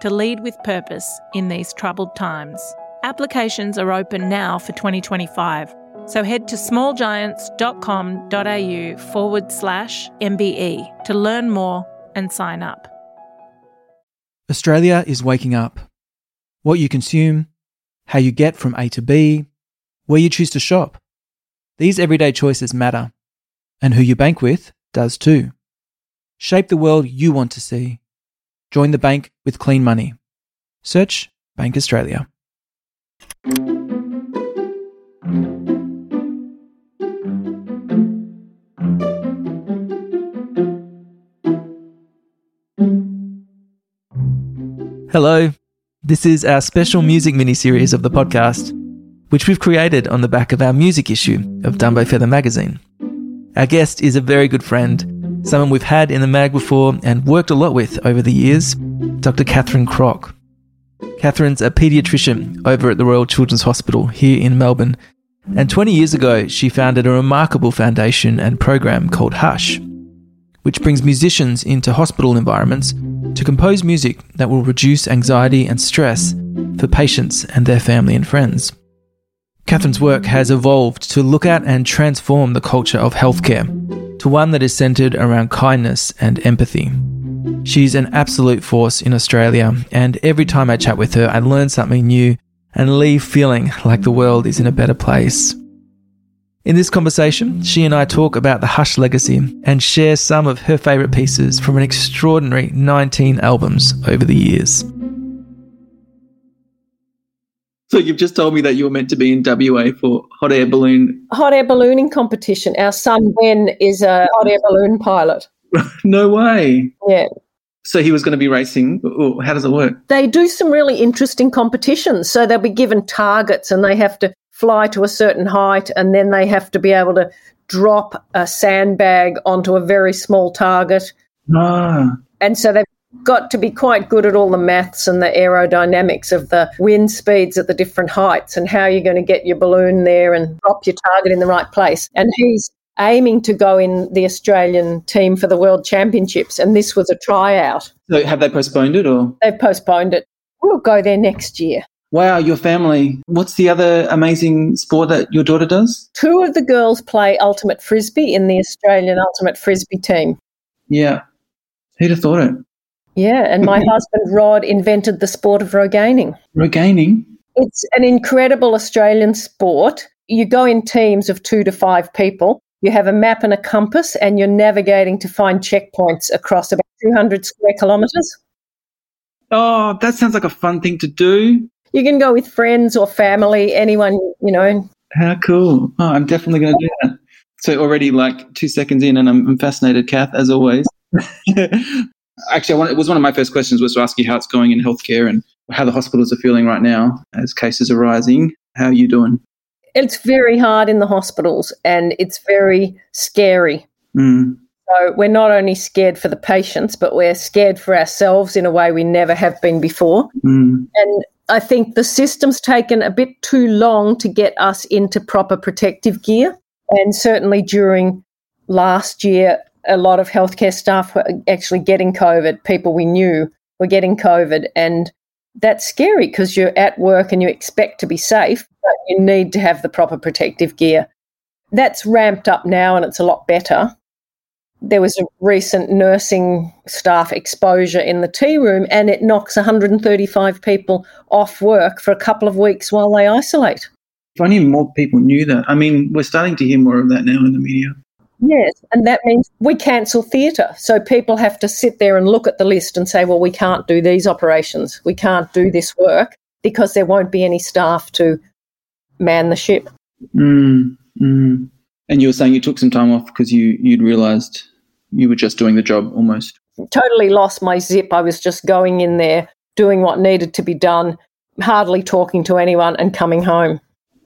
to lead with purpose in these troubled times. Applications are open now for 2025, so head to smallgiants.com.au forward slash MBE to learn more and sign up. Australia is waking up. What you consume, how you get from A to B, where you choose to shop. These everyday choices matter, and who you bank with does too. Shape the world you want to see. Join the bank with clean money. Search Bank Australia. Hello, this is our special music mini series of the podcast, which we've created on the back of our music issue of Dumbo Feather magazine. Our guest is a very good friend, someone we've had in the mag before and worked a lot with over the years, Dr. Catherine Crock. Catherine's a paediatrician over at the Royal Children's Hospital here in Melbourne, and 20 years ago she founded a remarkable foundation and program called Hush, which brings musicians into hospital environments to compose music that will reduce anxiety and stress for patients and their family and friends. Catherine's work has evolved to look at and transform the culture of healthcare to one that is centered around kindness and empathy. She's an absolute force in Australia, and every time I chat with her, I learn something new and leave feeling like the world is in a better place. In this conversation, she and I talk about the Hush legacy and share some of her favourite pieces from an extraordinary 19 albums over the years. So you've just told me that you were meant to be in WA for hot air balloon. Hot air ballooning competition. Our son Ben is a hot air balloon pilot. no way. Yeah. So he was going to be racing. How does it work? They do some really interesting competitions. So they'll be given targets and they have to fly to a certain height and then they have to be able to drop a sandbag onto a very small target. Ah, And so they've got to be quite good at all the maths and the aerodynamics of the wind speeds at the different heights and how you're going to get your balloon there and drop your target in the right place. And he's aiming to go in the Australian team for the World Championships. And this was a tryout. so have they postponed it or? They've postponed it. We'll go there next year. Wow, your family. What's the other amazing sport that your daughter does? Two of the girls play ultimate frisbee in the Australian ultimate frisbee team. Yeah. Who'd have thought it? Yeah, and my husband Rod invented the sport of rogaining. Regaining. It's an incredible Australian sport. You go in teams of two to five people. You have a map and a compass, and you're navigating to find checkpoints across about 200 square kilometres. Oh, that sounds like a fun thing to do. You can go with friends or family, anyone, you know. How cool. Oh, I'm definitely going to do that. So already like two seconds in and I'm, I'm fascinated, Kath, as always. Actually, I want, it was one of my first questions was to ask you how it's going in healthcare and how the hospitals are feeling right now as cases are rising. How are you doing? It's very hard in the hospitals and it's very scary. Mm. So we're not only scared for the patients, but we're scared for ourselves in a way we never have been before. Mm. And I think the system's taken a bit too long to get us into proper protective gear. And certainly during last year, a lot of healthcare staff were actually getting COVID. People we knew were getting COVID. And that's scary because you're at work and you expect to be safe, but you need to have the proper protective gear. That's ramped up now and it's a lot better. There was a recent nursing staff exposure in the tea room, and it knocks 135 people off work for a couple of weeks while they isolate. If only more people knew that. I mean, we're starting to hear more of that now in the media. Yes, and that means we cancel theatre. So people have to sit there and look at the list and say, well, we can't do these operations, we can't do this work because there won't be any staff to man the ship. Mm, mm. And you were saying you took some time off because you you'd realised you were just doing the job almost. Totally lost my zip. I was just going in there, doing what needed to be done, hardly talking to anyone and coming home.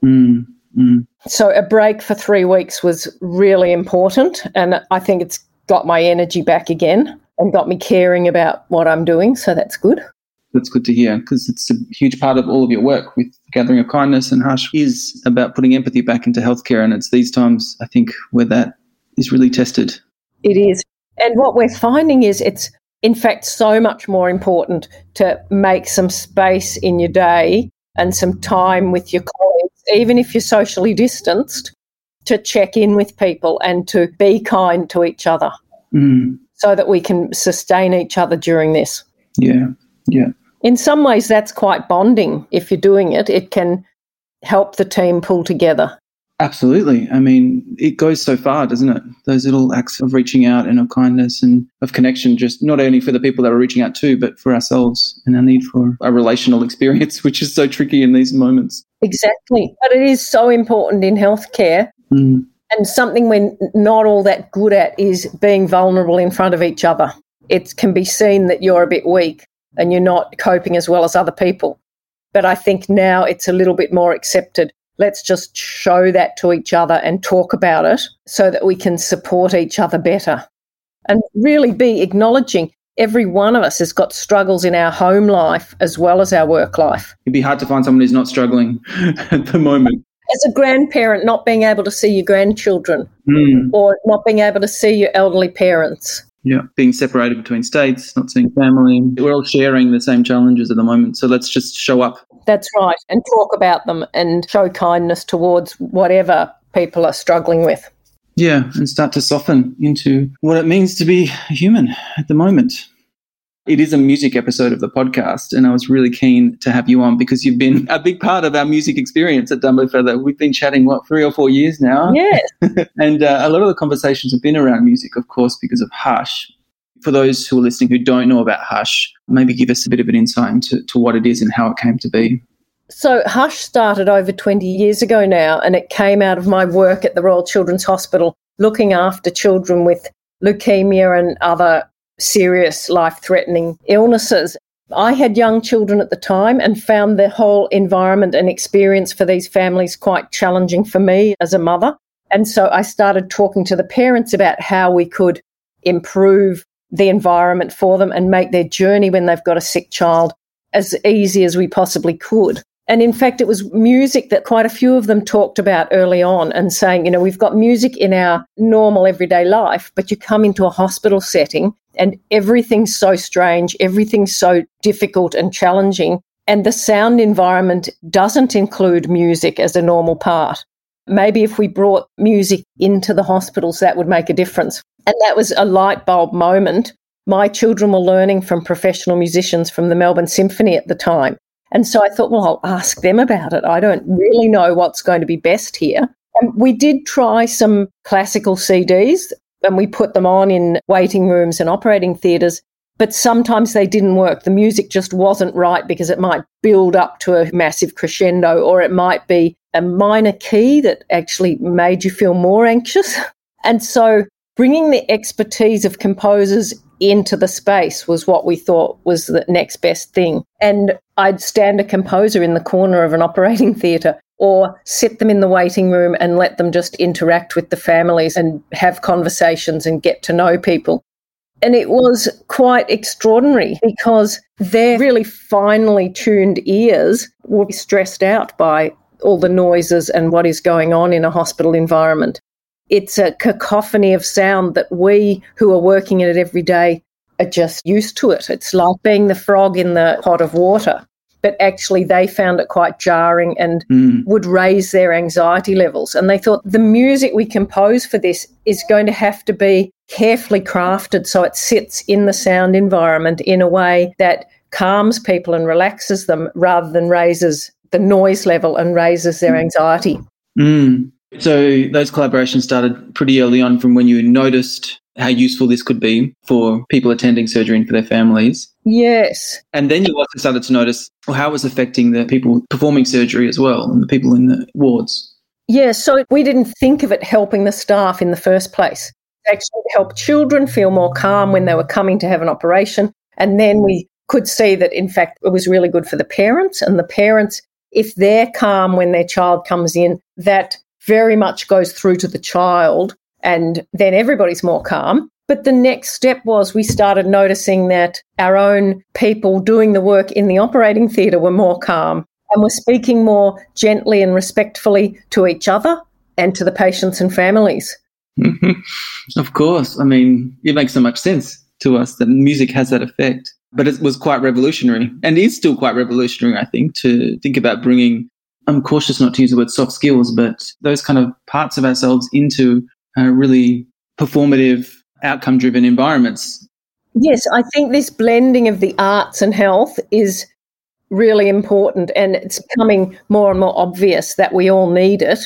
Mm, mm. So a break for three weeks was really important. And I think it's got my energy back again and got me caring about what I'm doing. So that's good. That's good to hear because it's a huge part of all of your work with Gathering of Kindness and Hush is about putting empathy back into healthcare. And it's these times, I think, where that is really tested. It is. And what we're finding is it's, in fact, so much more important to make some space in your day and some time with your colleagues, even if you're socially distanced, to check in with people and to be kind to each other Mm. so that we can sustain each other during this. Yeah, yeah. In some ways, that's quite bonding. If you're doing it, it can help the team pull together. Absolutely. I mean, it goes so far, doesn't it? Those little acts of reaching out and of kindness and of connection, just not only for the people that we're reaching out to, but for ourselves and our need for a relational experience, which is so tricky in these moments. Exactly. But it is so important in healthcare. Mm. And something we're not all that good at is being vulnerable in front of each other. It can be seen that you're a bit weak and you're not coping as well as other people. But I think now it's a little bit more accepted. Let's just show that to each other and talk about it so that we can support each other better. And really be acknowledging every one of us has got struggles in our home life as well as our work life. It'd be hard to find someone who's not struggling at the moment. As a grandparent, not being able to see your grandchildren Mm. or not being able to see your elderly parents. Yeah, being separated between states, not seeing family. We're all sharing the same challenges at the moment. So let's just show up. That's right. And talk about them and show kindness towards whatever people are struggling with. Yeah, and start to soften into what it means to be human at the moment. It is a music episode of the podcast, and I was really keen to have you on because you've been a big part of our music experience at Dumbo Feather. We've been chatting, what, three or four years now? Yes. and uh, a lot of the conversations have been around music, of course, because of Hush. For those who are listening who don't know about Hush, maybe give us a bit of an insight into to what it is and how it came to be. So Hush started over 20 years ago now, and it came out of my work at the Royal Children's Hospital looking after children with leukemia and other serious life threatening illnesses. I had young children at the time and found the whole environment and experience for these families quite challenging for me as a mother. And so I started talking to the parents about how we could improve the environment for them and make their journey when they've got a sick child as easy as we possibly could. And in fact, it was music that quite a few of them talked about early on and saying, you know, we've got music in our normal everyday life, but you come into a hospital setting and everything's so strange, everything's so difficult and challenging. And the sound environment doesn't include music as a normal part. Maybe if we brought music into the hospitals, that would make a difference. And that was a light bulb moment. My children were learning from professional musicians from the Melbourne Symphony at the time. And so I thought, well, I'll ask them about it. I don't really know what's going to be best here. And we did try some classical CDs and we put them on in waiting rooms and operating theatres, but sometimes they didn't work. The music just wasn't right because it might build up to a massive crescendo or it might be a minor key that actually made you feel more anxious. And so bringing the expertise of composers into the space was what we thought was the next best thing. And I'd stand a composer in the corner of an operating theatre or sit them in the waiting room and let them just interact with the families and have conversations and get to know people. And it was quite extraordinary because their really finely tuned ears were stressed out by all the noises and what is going on in a hospital environment. It's a cacophony of sound that we who are working in it every day are just used to it. It's like being the frog in the pot of water. But actually, they found it quite jarring and Mm. would raise their anxiety levels. And they thought the music we compose for this is going to have to be carefully crafted so it sits in the sound environment in a way that calms people and relaxes them rather than raises the noise level and raises their anxiety. Mm. So those collaborations started pretty early on from when you noticed how useful this could be for people attending surgery and for their families. Yes. And then you also started to notice how it was affecting the people performing surgery as well and the people in the wards. Yeah, so we didn't think of it helping the staff in the first place. It actually helped children feel more calm when they were coming to have an operation. And then we could see that, in fact, it was really good for the parents. And the parents, if they're calm when their child comes in, that very much goes through to the child. And then everybody's more calm. But the next step was we started noticing that our own people doing the work in the operating theatre were more calm and were speaking more gently and respectfully to each other and to the patients and families. Mm-hmm. of course. I mean, it makes so much sense to us that music has that effect. But it was quite revolutionary and is still quite revolutionary, I think, to think about bringing, I'm cautious not to use the word soft skills, but those kind of parts of ourselves into uh, really performative, outcome driven environments. Yes, I think this blending of the arts and health is really important and it's becoming more and more obvious that we all need it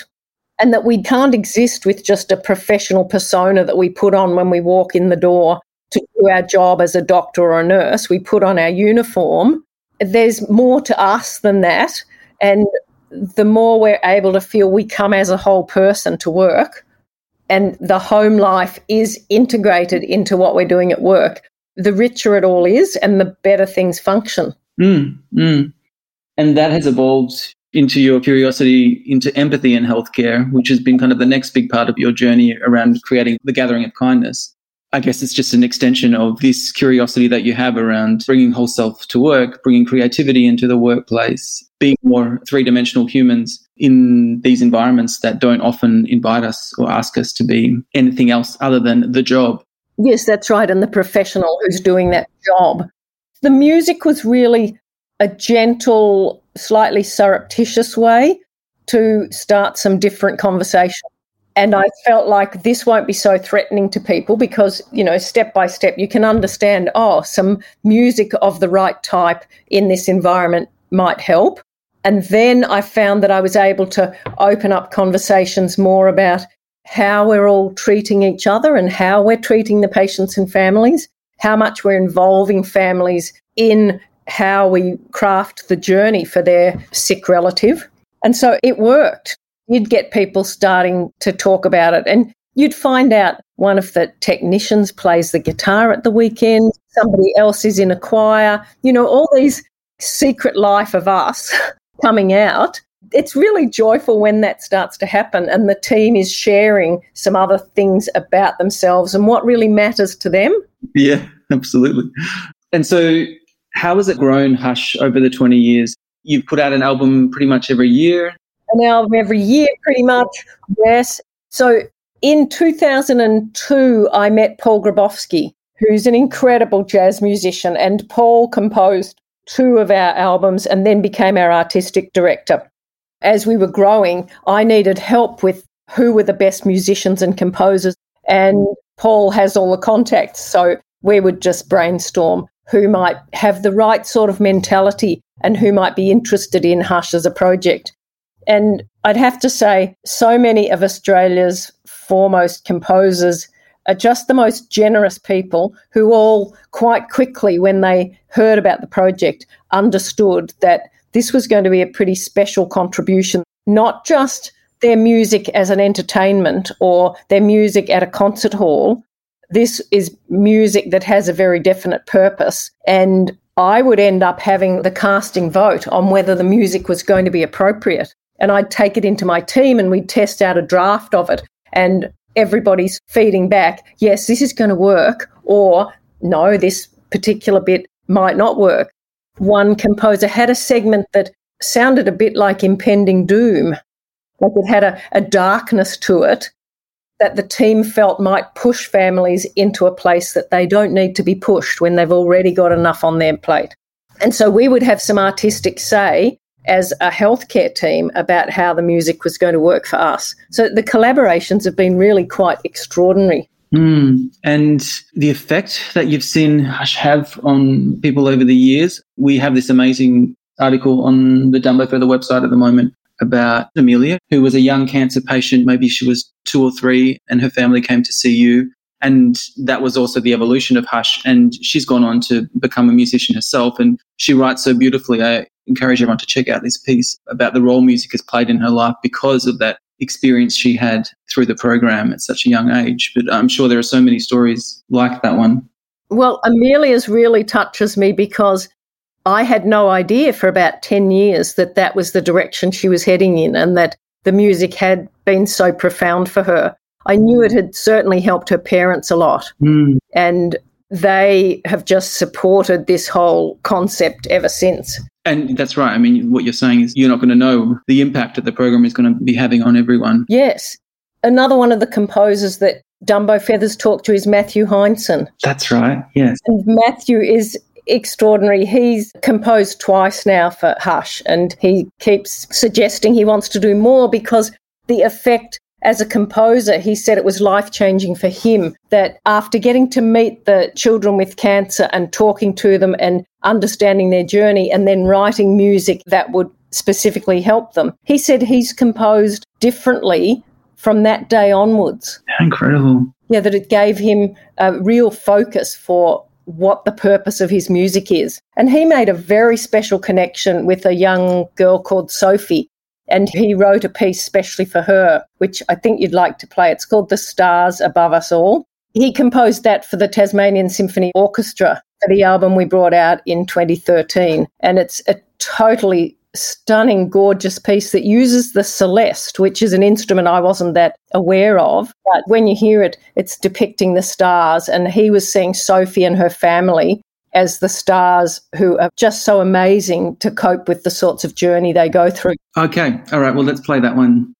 and that we can't exist with just a professional persona that we put on when we walk in the door to do our job as a doctor or a nurse. We put on our uniform. There's more to us than that. And the more we're able to feel we come as a whole person to work and the home life is integrated into what we're doing at work, the richer it all is and the better things function. Mm, mm. And that has evolved into your curiosity into empathy in healthcare, which has been kind of the next big part of your journey around creating the gathering of kindness. I guess it's just an extension of this curiosity that you have around bringing whole self to work, bringing creativity into the workplace, being more three dimensional humans in these environments that don't often invite us or ask us to be anything else other than the job. Yes, that's right. And the professional who's doing that job. The music was really a gentle, slightly surreptitious way to start some different conversation. And I felt like this won't be so threatening to people because, you know, step by step, you can understand, oh, some music of the right type in this environment might help. And then I found that I was able to open up conversations more about how we're all treating each other and how we're treating the patients and families, how much we're involving families in how we craft the journey for their sick relative. And so it worked. You'd get people starting to talk about it. And you'd find out one of the technicians plays the guitar at the weekend, somebody else is in a choir, you know, all these secret life of us coming out. It's really joyful when that starts to happen and the team is sharing some other things about themselves and what really matters to them. Yeah, absolutely. And so how has it grown, Hush, over the 20 years? You've put out an album pretty much every year. An album every year, pretty much, yes. So in 2002, I met Paul Grabowsky, who's an incredible jazz musician, and Paul composed two of our albums and then became our artistic director. As we were growing, I needed help with who were the best musicians and composers, and Paul has all the contacts, so we would just brainstorm who might have the right sort of mentality and who might be interested in Hush as a project. And I'd have to say, so many of Australia's foremost composers are just the most generous people who all quite quickly, when they heard about the project, understood that this was going to be a pretty special contribution, not just their music as an entertainment or their music at a concert hall, this is music that has a very definite purpose. And I would end up having the casting vote on whether the music was going to be appropriate. And I'd take it into my team and we'd test out a draft of it. And everybody's feeding back, yes, this is going to work, or no, this particular bit might not work. One composer had a segment that sounded a bit like impending doom, like it had a, a darkness to it that the team felt might push families into a place that they don't need to be pushed when they've already got enough on their plate. And so we would have some artistic say as a healthcare team about how the music was going to work for us. So the collaborations have been really quite extraordinary. Mm. And the effect that you've seen Hush have on people over the years, we have this amazing article on the Dumbo Feather website at the moment about Amelia, who was a young cancer patient. Maybe she was two or three, and her family came to see you. And that was also the evolution of Hush. And she's gone on to become a musician herself. And she writes so beautifully. I encourage everyone to check out this piece about the role music has played in her life because of that experience she had through the program at such a young age. But I'm sure there are so many stories like that one. Well, Amelia's really touches me because I had no idea for about 10 years that that was the direction she was heading in and that the music had been so profound for her. I knew it had certainly helped her parents a lot. Mm. And they have just supported this whole concept ever since. And that's right. I mean, what you're saying is you're not going to know the impact that the program is going to be having on everyone. Yes. Another one of the composers that Dumbo Feathers talked to is Matthew Hindson. That's right. Yes. And Matthew is extraordinary. He's composed twice now for Hush, and he keeps suggesting he wants to do more because the effect as a composer, he said it was life changing for him that after getting to meet the children with cancer and talking to them and understanding their journey and then writing music that would specifically help them, he said he's composed differently from that day onwards. Incredible. Yeah, that it gave him a real focus for what the purpose of his music is. And he made a very special connection with a young girl called Sophie. And he wrote a piece specially for her, which I think you'd like to play. It's called The Stars Above Us All. He composed that for the Tasmanian Symphony Orchestra for the album we brought out in 2013. And it's a totally stunning, gorgeous piece that uses the celeste, which is an instrument I wasn't that aware of. But when you hear it, it's depicting the stars. And he was seeing Sophie and her family as the stars who are just so amazing to cope with the sorts of journey they go through. Okay. All right. Well, let's play that one.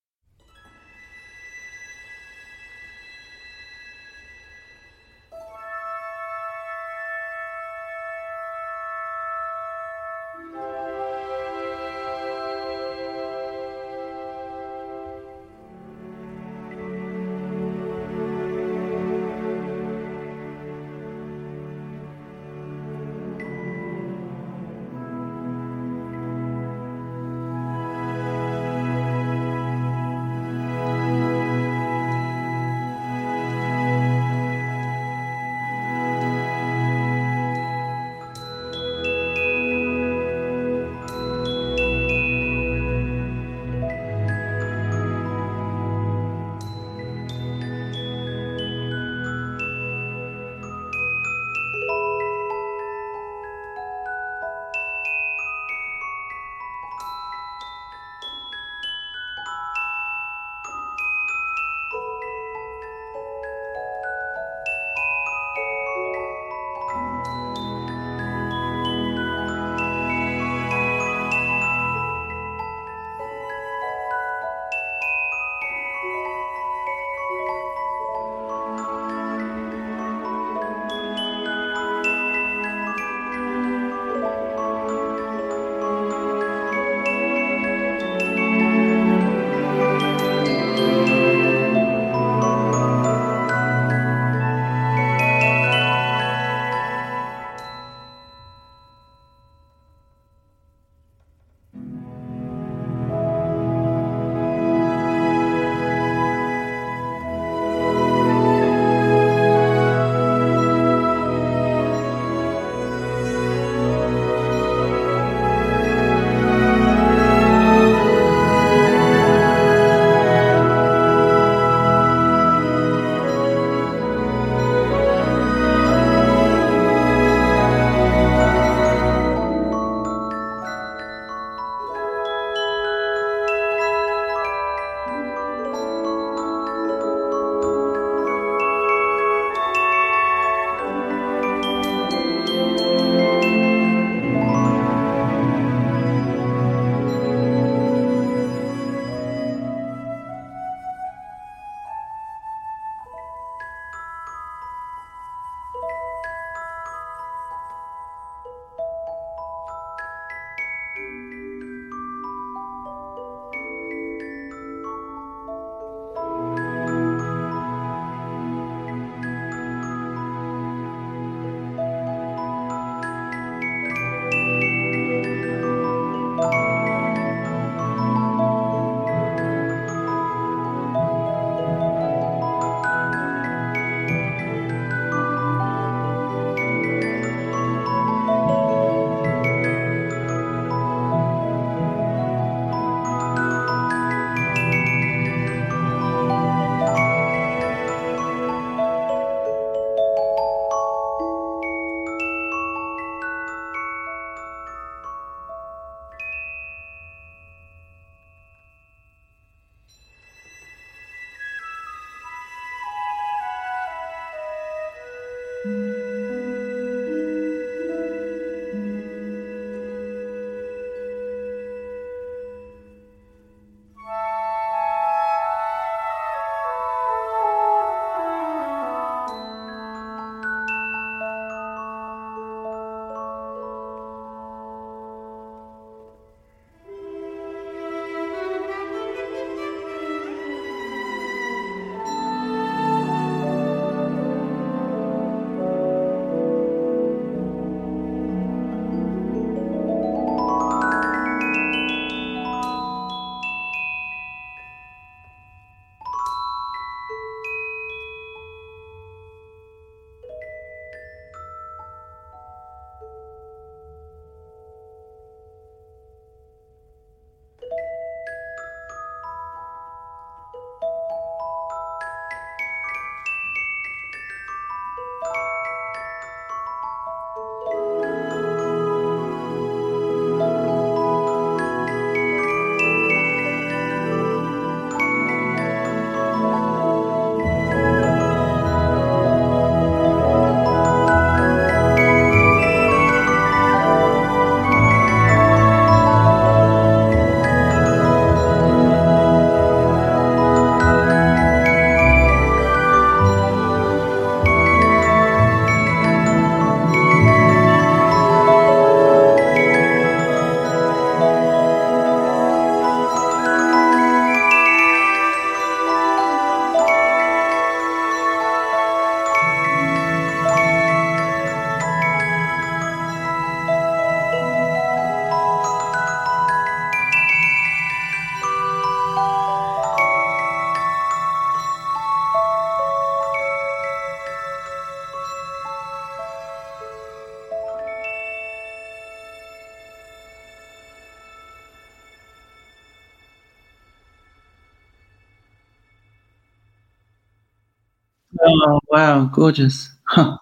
Wow, gorgeous. Huh.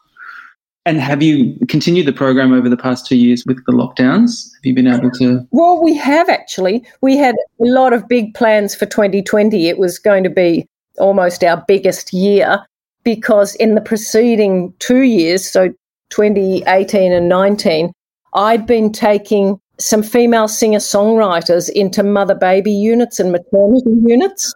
And have you continued the program over the past two years with the lockdowns? Have you been able to? Well, we have actually. We had a lot of big plans for 2020. It was going to be almost our biggest year because in the preceding two years, so 2018 and 19, I'd been taking some female singer songwriters into mother baby units and maternity units.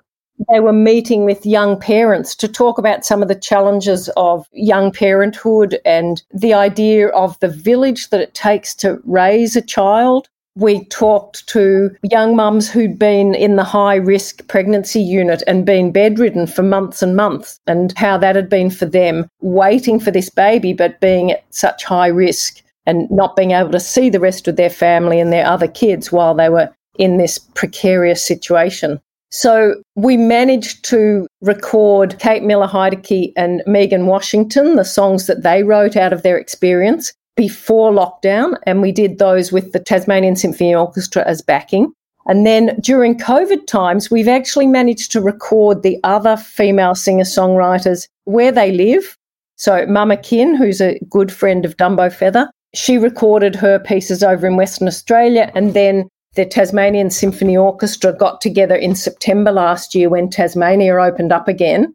They were meeting with young parents to talk about some of the challenges of young parenthood and the idea of the village that it takes to raise a child. We talked to young mums who'd been in the high risk pregnancy unit and been bedridden for months and months, and how that had been for them, waiting for this baby, but being at such high risk and not being able to see the rest of their family and their other kids while they were in this precarious situation. So we managed to record Kate Miller Heidke and Megan Washington, the songs that they wrote out of their experience before lockdown. And we did those with the Tasmanian Symphony Orchestra as backing. And then during COVID times, we've actually managed to record the other female singer songwriters where they live. So Mama Kin, who's a good friend of Dumbo Feather, she recorded her pieces over in Western Australia. And then the Tasmanian Symphony Orchestra got together in September last year when Tasmania opened up again,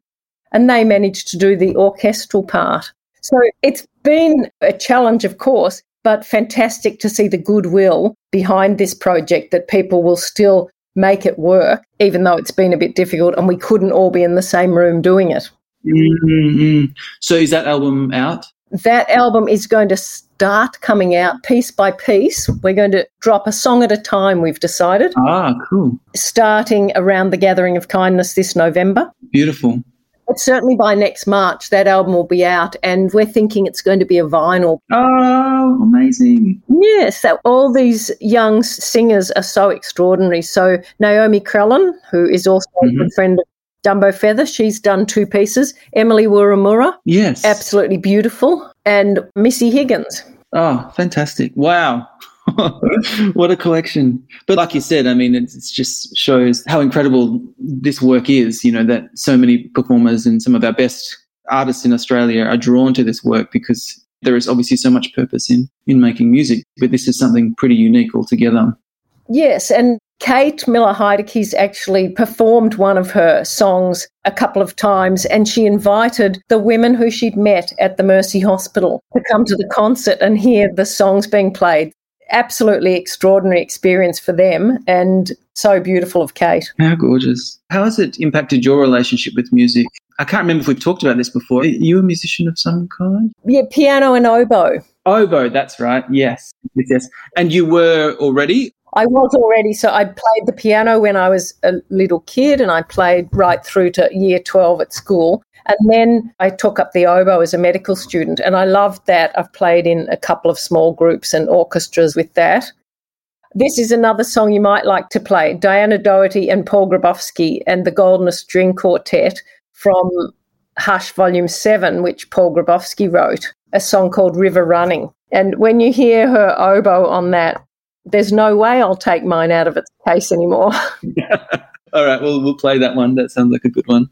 and they managed to do the orchestral part. So it's been a challenge, of course, but fantastic to see the goodwill behind this project that people will still make it work, even though it's been a bit difficult and we couldn't all be in the same room doing it. Mm-hmm. So is that album out? That album is going to start coming out piece by piece. We're going to drop a song at a time, we've decided. Ah, cool. Starting around the Gathering of Kindness this November. Beautiful. But certainly by next March, that album will be out, and we're thinking it's going to be a vinyl. Oh, amazing. Yes, that all these young singers are so extraordinary. So, Naomi Krellin, who is also mm-hmm. a good friend of Dumbo Feather, she's done two pieces. Emily Wurramara, yes, absolutely beautiful, and Missy Higgins. Oh, fantastic! Wow, what a collection! But like you said, I mean, it just shows how incredible this work is. You know that so many performers and some of our best artists in Australia are drawn to this work because there is obviously so much purpose in in making music. But this is something pretty unique altogether. Yes, and Kate Miller Heidke's actually performed one of her songs a couple of times, and she invited the women who she'd met at the Mercy Hospital to come to the concert and hear the songs being played. Absolutely extraordinary experience for them, and so beautiful of Kate. How gorgeous. How has it impacted your relationship with music? I can't remember if we've talked about this before. Are you a musician of some kind? Yeah, piano and oboe. Oboe, that's right. Yes. Yes, yes. And you were already I was already, so I played the piano when I was a little kid and I played right through to year 12 at school. And then I took up the oboe as a medical student and I loved that. I've played in a couple of small groups and orchestras with that. This is another song you might like to play Diana Doherty and Paul Grabowsky and the Goldner String Quartet from Hush Volume 7, which Paul Grabowsky wrote, a song called River Running. And when you hear her oboe on that, there's no way I'll take mine out of its case anymore. All right, well, we'll play that one. That sounds like a good one.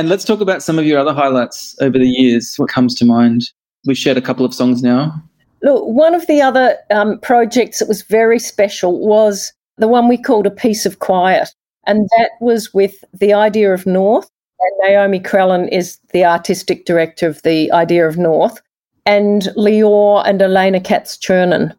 And let's talk about some of your other highlights over the years. What comes to mind? We've shared a couple of songs now. Look, one of the other um, projects that was very special was the one we called A Piece of Quiet. And that was with the Idea of North. And Naomi Crellin is the artistic director of the Idea of North, and Lior and Elena Kats-Chernin.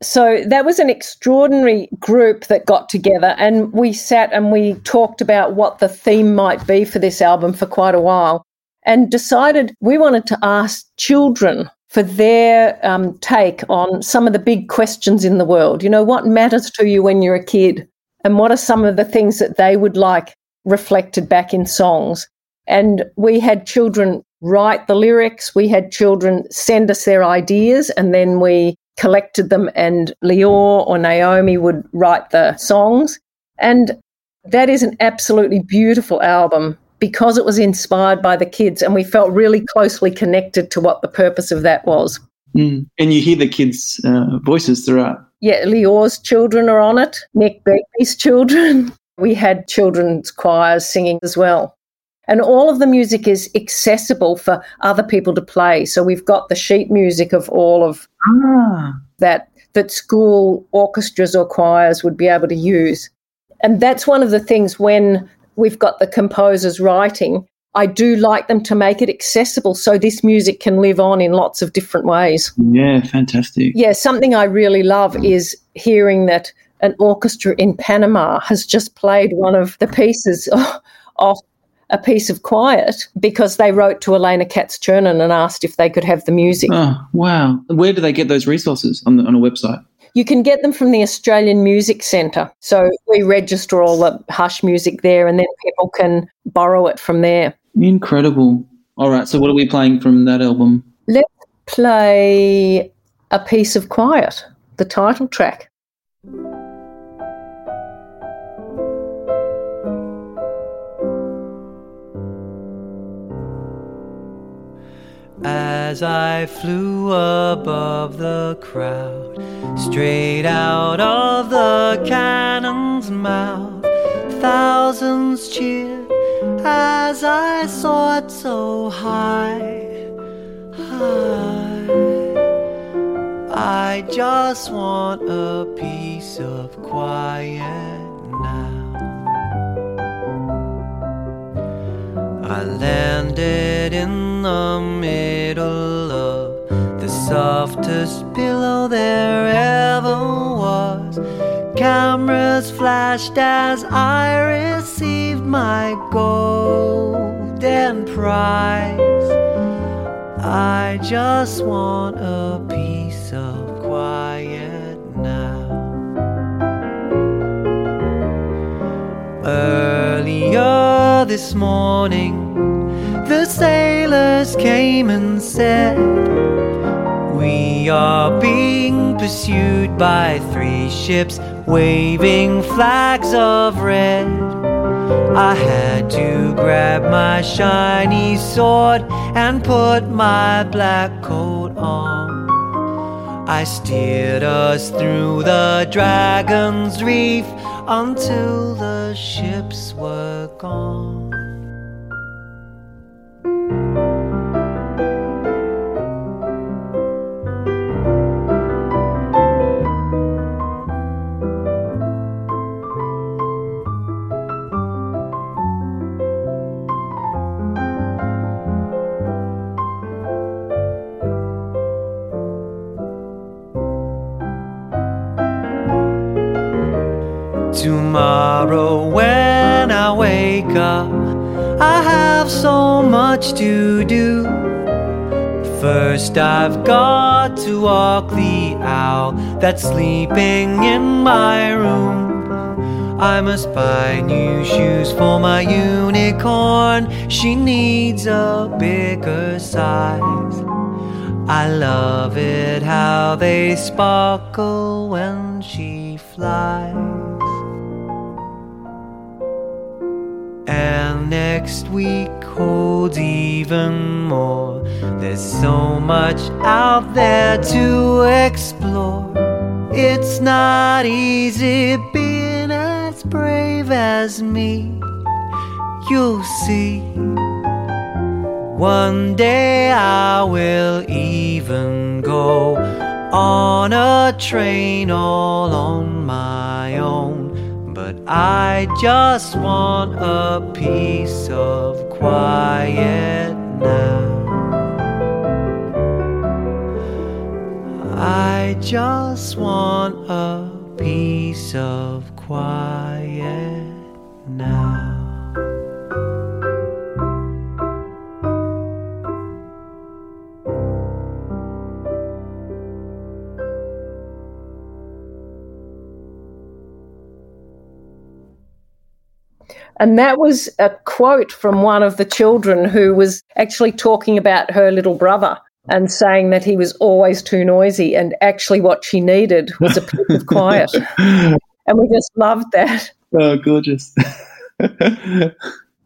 So that was an extraordinary group that got together, and we sat and we talked about what the theme might be for this album for quite a while and decided we wanted to ask children for their um, take on some of the big questions in the world. You know, what matters to you when you're a kid? And what are some of the things that they would like reflected back in songs? And we had children write the lyrics, we had children send us their ideas, and then we collected them, and Lior or Naomi would write the songs. And that is an absolutely beautiful album because it was inspired by the kids, and we felt really closely connected to what the purpose of that was. Mm. And you hear the kids' uh, voices throughout. Yeah, Lior's children are on it, Nick Begbie's children. We had children's choirs singing as well. And all of the music is accessible for other people to play. So we've got the sheet music of all of ah. that that school orchestras or choirs would be able to use. And that's one of the things when we've got the composers writing, I do like them to make it accessible so this music can live on in lots of different ways. Yeah, fantastic. Yeah, something I really love is hearing that an orchestra in Panama has just played one of the pieces off a piece of quiet because they wrote to Elena Kats-Chernin and asked if they could have the music. Oh, wow. Where do they get those resources on, the, on a website? You can get them from the Australian Music Centre. So we register all the hush music there and then people can borrow it from there. Incredible. All right. So what are we playing from that album? Let's play A Piece of Quiet, the title track. As I flew above the crowd, straight out of the cannon's mouth. Thousands cheered as I soared so high, high. I just want a piece of quiet now. I landed in the middle of the softest pillow there ever was. Cameras flashed as I received my golden prize. I just want a piece of quiet now. Earlier this morning the sailors came and said, We are being pursued by three ships waving flags of red. I had to grab my shiny sword and put my black coat on. I steered us through the dragon's reef until the ships were gone. I've got to walk the owl that's sleeping in my room. I must buy new shoes for my unicorn. She needs a bigger size. I love it how they sparkle when she flies. And next week holds even more. There's so much out there to explore. It's not easy being as brave as me. you'll see. One day I will even go on a train all on my own. But I just want a piece of quiet now. Just want a piece of quiet now. And that was a quote from one of the children who was actually talking about her little brother and saying that he was always too noisy. And actually, what she needed was a piece of quiet. And we just loved that. Oh, gorgeous.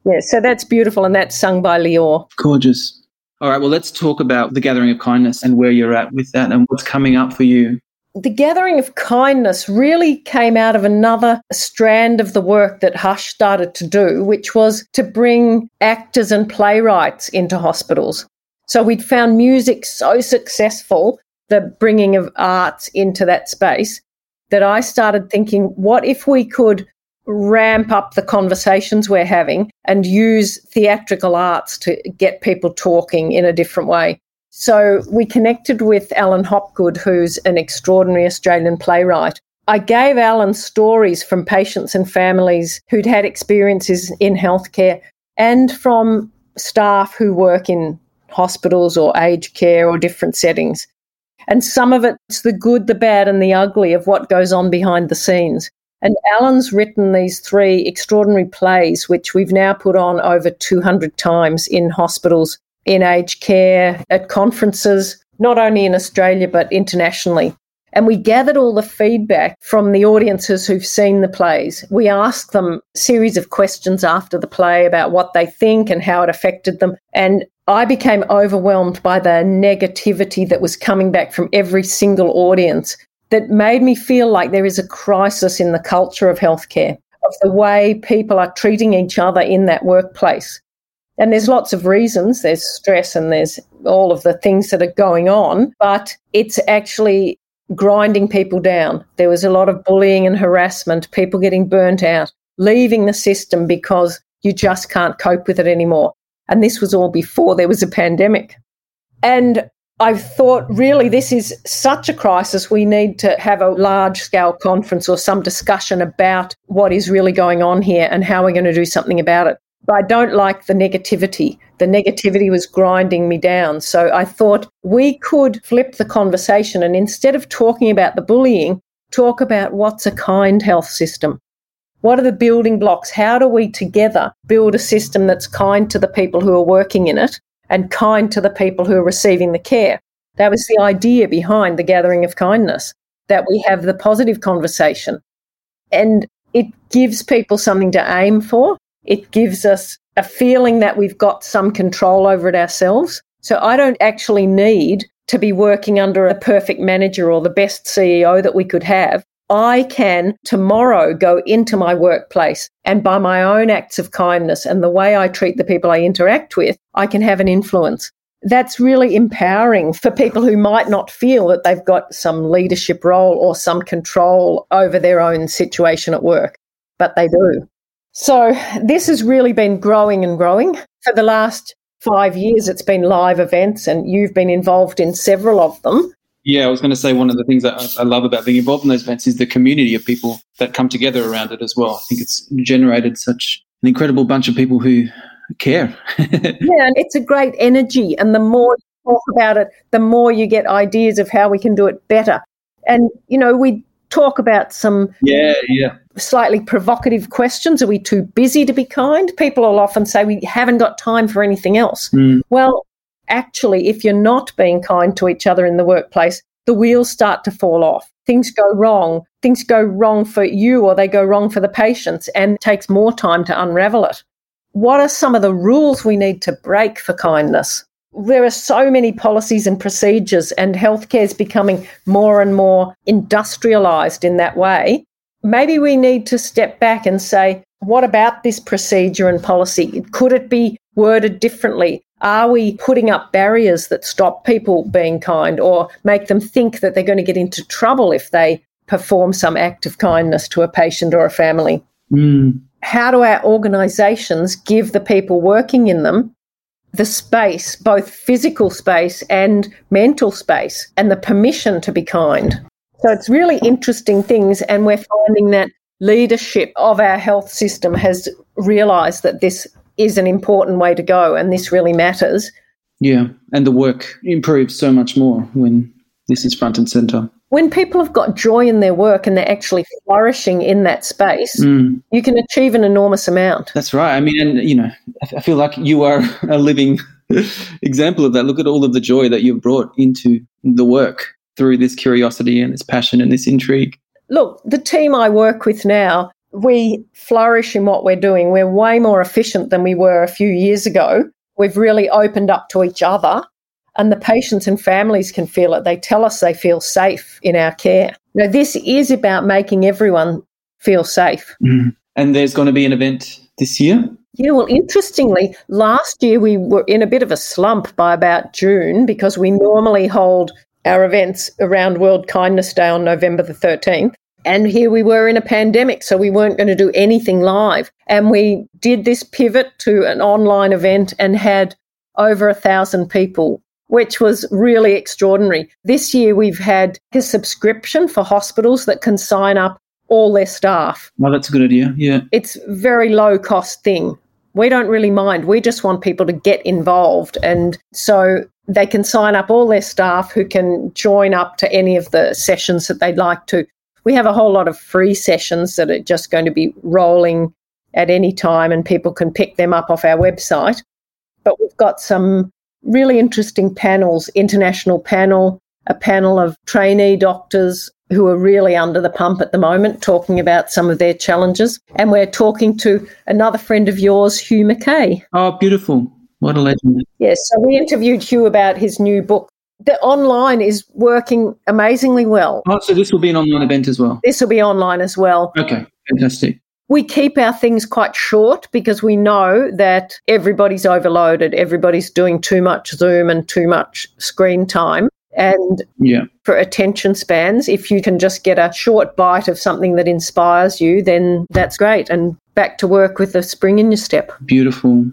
Yeah, so that's beautiful. And that's sung by Lior. gorgeous. All right, well, let's talk about the gathering of kindness and where you're at with that and what's coming up for you. The gathering of kindness really came out of another strand of the work that Hush started to do, which was to bring actors and playwrights into hospitals. So we'd found music so successful, the bringing of arts into that space, that I started thinking, what if we could ramp up the conversations we're having and use theatrical arts to get people talking in a different way? So we connected with Alan Hopgood, who's an extraordinary Australian playwright. I gave Alan stories from patients and families who'd had experiences in healthcare and from staff who work in hospitals or aged care or different settings. And some of it's the good, the bad, and the ugly of what goes on behind the scenes. And Alan's written these three extraordinary plays, which we've now put on over 200 times in hospitals, in aged care, at conferences, not only in Australia, but internationally. And we gathered all the feedback from the audiences who've seen the plays. We asked them a series of questions after the play about what they think and how it affected them. And I became overwhelmed by the negativity that was coming back from every single audience that made me feel like there is a crisis in the culture of healthcare, of the way people are treating each other in that workplace. And there's lots of reasons. There's stress and there's all of the things that are going on, but it's actually grinding people down. There was a lot of bullying and harassment, people getting burnt out, leaving the system because you just can't cope with it anymore. And this was all before there was a pandemic. And I thought, really, this is such a crisis. We need to have a large scale conference or some discussion about what is really going on here and how we're going to do something about it. But I don't like the negativity. The negativity was grinding me down. So I thought we could flip the conversation and instead of talking about the bullying, talk about what's a kind health system. What are the building blocks? How do we together build a system that's kind to the people who are working in it and kind to the people who are receiving the care? That was the idea behind the gathering of kindness, that we have the positive conversation. And it gives people something to aim for. It gives us a feeling that we've got some control over it ourselves. So I don't actually need to be working under a perfect manager or the best CEO that we could have. I can tomorrow go into my workplace and by my own acts of kindness and the way I treat the people I interact with, I can have an influence. That's really empowering for people who might not feel that they've got some leadership role or some control over their own situation at work, but they do. So this has really been growing and growing. For the last five years, it's been live events, and you've been involved in several of them. Yeah, I was going to say one of the things that I- love about being involved in those events is the community of people that come together around it as well. I think it's generated such an incredible bunch of people who care. Yeah, and it's a great energy. And the more you talk about it, the more you get ideas of how we can do it better. And, you know, we talk about some yeah, yeah. slightly provocative questions. Are we too busy to be kind? People will often say we haven't got time for anything else. Mm. Well, actually, if you're not being kind to each other in the workplace, the wheels start to fall off. Things go wrong. Things go wrong for you or they go wrong for the patients, and it takes more time to unravel it. What are some of the rules we need to break for kindness? There are so many policies and procedures, and healthcare is becoming more and more industrialized in that way. Maybe we need to step back and say, what about this procedure and policy? Could it be worded differently? Are we putting up barriers that stop people being kind or make them think that they're going to get into trouble if they perform some act of kindness to a patient or a family? Mm. How do our organisations give the people working in them the space, both physical space and mental space, and the permission to be kind? So it's really interesting things, and we're finding that leadership of our health system has realised that this is an important way to go and this really matters. Yeah, and the work improves so much more when this is front and center. When people have got joy in their work and they're actually flourishing in that space, Mm, you can achieve an enormous amount. that's right. I mean, and you know, I I feel like you are a living example of that. Look at all of the joy that you've brought into the work through this curiosity and this passion and this intrigue. Look, the team I work with now, we flourish in what we're doing. We're way more efficient than we were a few years ago. We've really opened up to each other, and the patients and families can feel it. They tell us they feel safe in our care. Now, this is about making everyone feel safe. Mm-hmm. And there's going to be an event this year. Yeah, well, interestingly, last year we were in a bit of a slump by about June because we normally hold our events around World Kindness Day on November the 13th. And here we were in a pandemic, so we weren't going to do anything live. And we did this pivot to an online event and had over a thousand people, which was really extraordinary. This year we've had a subscription for hospitals that can sign up all their staff Well, that's a good idea. Yeah. it's very low cost thing. We don't really mind. We just want people to get involved. And so they can sign up all their staff who can join up to any of the sessions that they'd like to. We have a whole lot of free sessions that are just going to be rolling at any time and people can pick them up off our website. But we've got some really interesting panels, international panel, a panel of trainee doctors who are really under the pump at the moment, talking about some of their challenges. And we're talking to another friend of yours, Hugh Mackay. Oh, beautiful. What a legend. Yes, so we interviewed Hugh about his new book. The online is working amazingly well. Oh, so this will be an online event as well. This will be online as well. Okay, fantastic. We keep our things quite short because we know that everybody's overloaded, everybody's doing too much Zoom and too much screen time. And Yeah. for attention spans, if you can just get a short bite of something that inspires you, then that's great. And back to work with a spring in your step. Beautiful.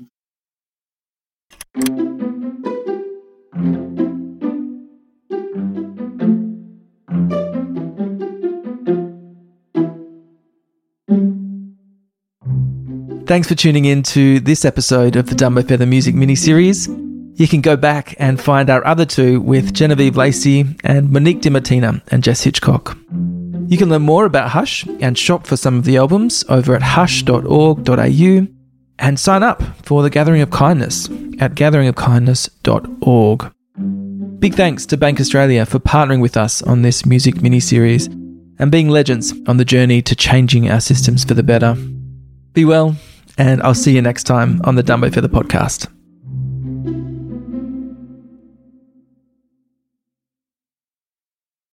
Thanks for tuning in to this episode of the Dumbo Feather Music mini series. You can go back and find our other two with Genevieve Lacey and Monique DiMattina and Jess Hitchcock. You can learn more about Hush and shop for some of the albums over at hush.org.au and sign up for the Gathering of Kindness at gatheringofkindness.org. Big thanks to Bank Australia for partnering with us on this music mini series and being legends on the journey to changing our systems for the better. Be well, and I'll see you next time on the Dumbo Feather podcast.